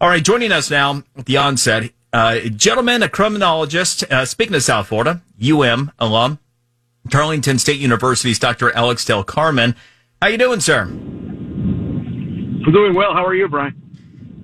All right, joining us now at the onset, uh, gentleman, a criminologist, uh, speaking of South Florida, UM alum, Tarleton State University's Dr. Alex Del Carmen. How you doing, sir? I'm doing well. How are you, Brian?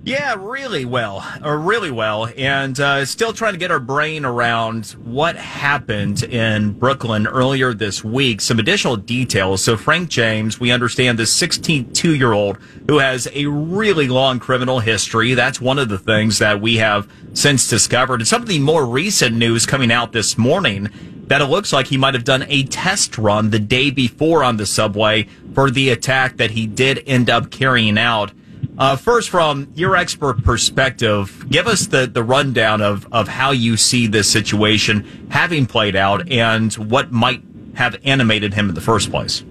Yeah, really well, uh, really well, and uh, still trying to get our brain around what happened in Brooklyn earlier this week. Some additional details. So, Frank James, we understand this 62 year old who has a really long criminal history. That's one of the things that we have since discovered. And some of the more recent news coming out this morning that it looks like he might have done a test run the day before on the subway for the attack that he did end up carrying out. Uh, first, from your expert perspective, give us the, the rundown of, of how you see this situation having played out and what might have animated him in the first place.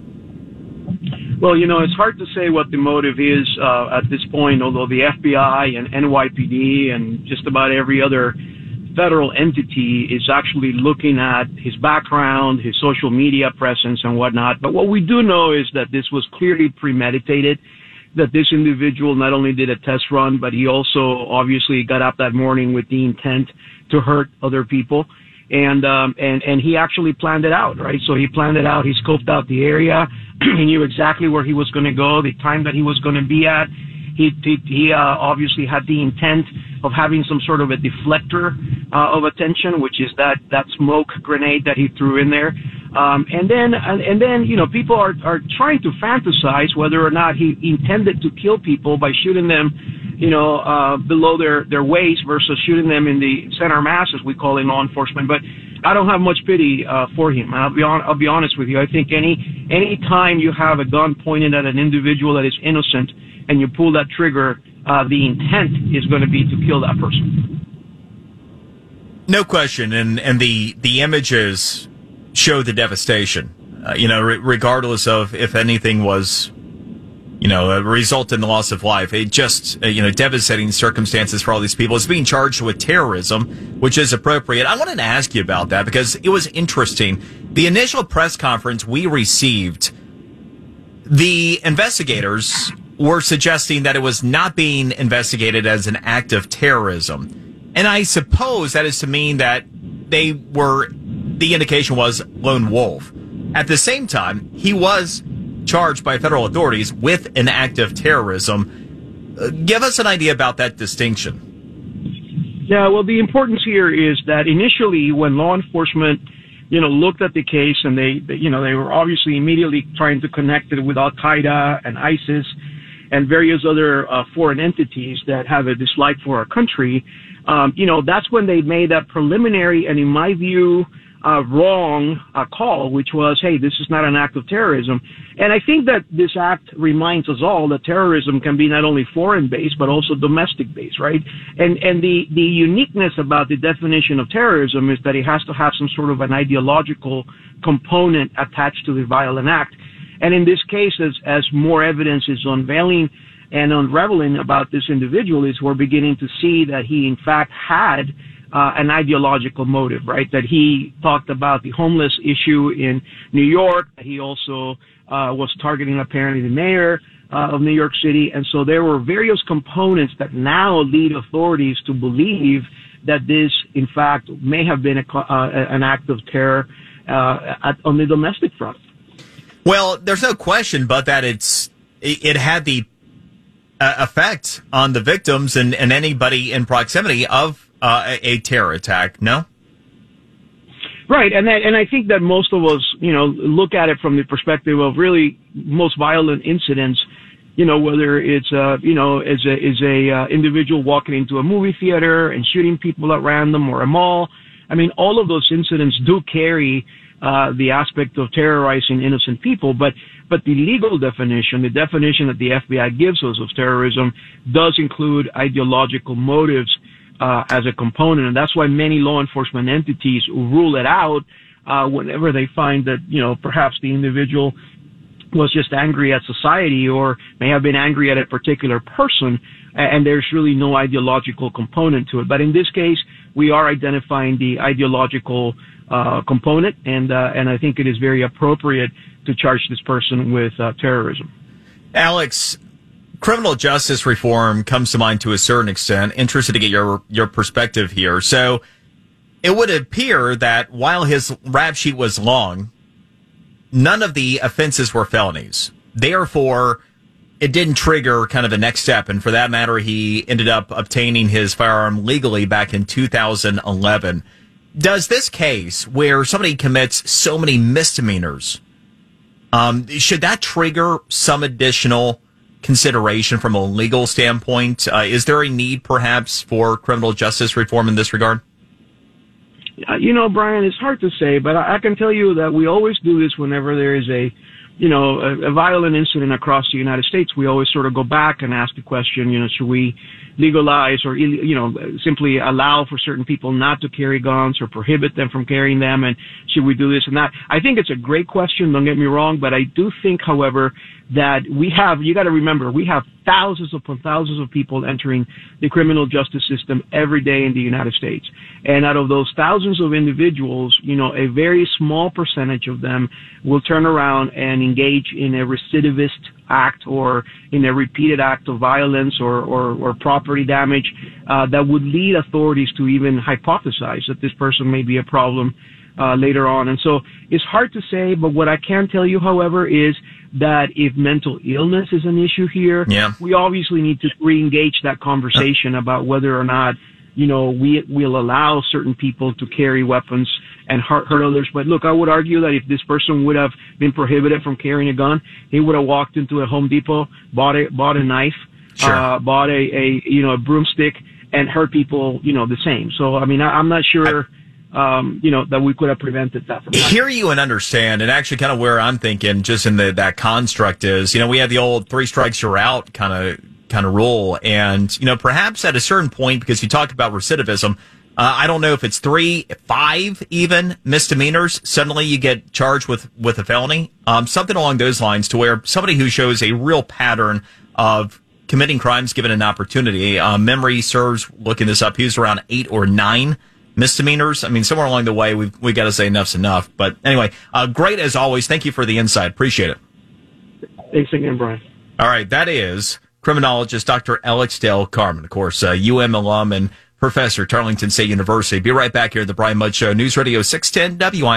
Well, you know, it's hard to say what the motive is uh, at this point, although the FBI and NYPD and just about every other federal entity is actually looking at his background, his social media presence, and whatnot. But what we do know is that this was clearly premeditated that this individual not only did a test run, but he also obviously got up that morning with the intent to hurt other people. And, um, and, and he actually planned it out, right? So he planned it out. He scoped out the area. he knew exactly where he was going to go, the time that he was going to be at. He, he, he uh, obviously had the intent of having some sort of a deflector uh, of attention, which is that, that smoke grenade that he threw in there. Um, and then, and, and then, you know, people are, are trying to fantasize whether or not he intended to kill people by shooting them, you know, uh, below their, their waist versus shooting them in the center mass, as we call in law enforcement. But I don't have much pity, uh, for him. I'll be on, I'll be honest with you. I think any, any time you have a gun pointed at an individual that is innocent and you pull that trigger, uh, the intent is going to be to kill that person. No question. And, and the, the images, show the devastation. Uh, you know, re- regardless of if anything was, you know, a result in the loss of life. It just, uh, you know, devastating circumstances for all these people. It's being charged with terrorism, which is appropriate. I wanted to ask you about that because it was interesting. The initial press conference we received, the investigators were suggesting that it was not being investigated as an act of terrorism. And I suppose that is to mean that they were the indication was lone wolf. At the same time, he was charged by federal authorities with an act of terrorism. Uh, give us an idea about that distinction. Yeah, well, the importance here is that initially, when law enforcement, you know, looked at the case and they, they you know, they were obviously immediately trying to connect it with Al Qaeda and ISIS and various other uh, foreign entities that have a dislike for our country. Um, you know, that's when they made that preliminary and, in my view, uh, wrong uh, call, which was, hey, this is not an act of terrorism. And I think that this act reminds us all that terrorism can be not only foreign based, but also domestic based, right? And, and the, the uniqueness about the definition of terrorism is that it has to have some sort of an ideological component attached to the violent act. And in this case, as, as more evidence is unveiling and unraveling about this individual, is we're beginning to see that he in fact had uh, an ideological motive, right? That he talked about the homeless issue in New York. He also uh, was targeting apparently the mayor uh, of New York City, and so there were various components that now lead authorities to believe that this, in fact, may have been a, uh, an act of terror uh, at, on the domestic front. Well, there's no question but that it's it, it had the uh, effect on the victims and, and anybody in proximity of uh, a, terror attack. No. Right, and that, and I think that most of us, you know, look at it from the perspective of really most violent incidents. You know, whether it's uh, you know, as a as a uh, individual walking into a movie theater and shooting people at random or a mall. I mean, all of those incidents do carry uh, the aspect of terrorizing innocent people, but but the legal definition, the definition that the FBI gives us of terrorism, does include ideological motives uh, as a component, and that's why many law enforcement entities rule it out uh, whenever they find that you know perhaps the individual was just angry at society or may have been angry at a particular person, and there's really no ideological component to it. But in this case, we are identifying the ideological uh, component, and uh, and I think it is very appropriate to charge this person with uh, terrorism. Alex, criminal justice reform comes to mind to a certain extent. Interested to get your your perspective here. So it would appear that while his rap sheet was long, none of the offenses were felonies. Therefore, it didn't trigger kind of the next step. And for that matter, he ended up obtaining his firearm legally back in 2011. Does this case where somebody commits so many misdemeanors, um, should that trigger some additional consideration from a legal standpoint? Uh, is there a need perhaps for criminal justice reform in this regard? Uh, you know, Brian, it's hard to say, but I, can tell you that we always do this whenever there is a you know, a, a violent incident across the United States, we always sort of go back and ask the question, you know, should we legalize or, you know, simply allow for certain people not to carry guns or prohibit them from carrying them? And should we do this and that? I think it's a great question. Don't get me wrong, but I do think, however, that we have, you got to remember, we have thousands upon thousands of people entering the criminal justice system every day in the United States. And out of those thousands of individuals, you know, a very small percentage of them will turn around and engage in a recidivist act or in a repeated act of violence or, or, or property damage uh, that would lead authorities to even hypothesize that this person may be a problem uh, later on. And so it's hard to say, but what I can tell you, however, is that if mental illness is an issue here, yeah. we obviously need to re-engage that conversation about whether or not you know, we will allow certain people to carry weapons and hurt, hurt others. But look, I would argue that if this person would have been prohibited from carrying a gun, he would have walked into a Home Depot, bought a bought a knife, sure. uh, bought a, a you know a broomstick, and hurt people, you know, the same. So I mean, I, I'm not sure. Um, you know, that we could have prevented that from. Hear you and understand, and actually, kind of where I'm thinking, just in the that construct is, you know, we have the old three strikes you're out kind of kind of rule. And, you know, perhaps at a certain point, because you talked about recidivism, uh, I don't know if it's three, five even misdemeanors. Suddenly you get charged with, with a felony. Um, something along those lines to where somebody who shows a real pattern of committing crimes given an opportunity. Uh, memory serves looking this up. He was around eight or nine misdemeanors. I mean, somewhere along the way, we've, we got to say enough's enough. But anyway, uh, great as always. Thank you for the insight. Appreciate it. Thanks again, Brian. All right. That is criminologist Dr. Alex del Carmen, of course, uh, UM alum and professor, Tarleton State University. Be right back here at the Brian Mudd Show, News Radio 610 WIO.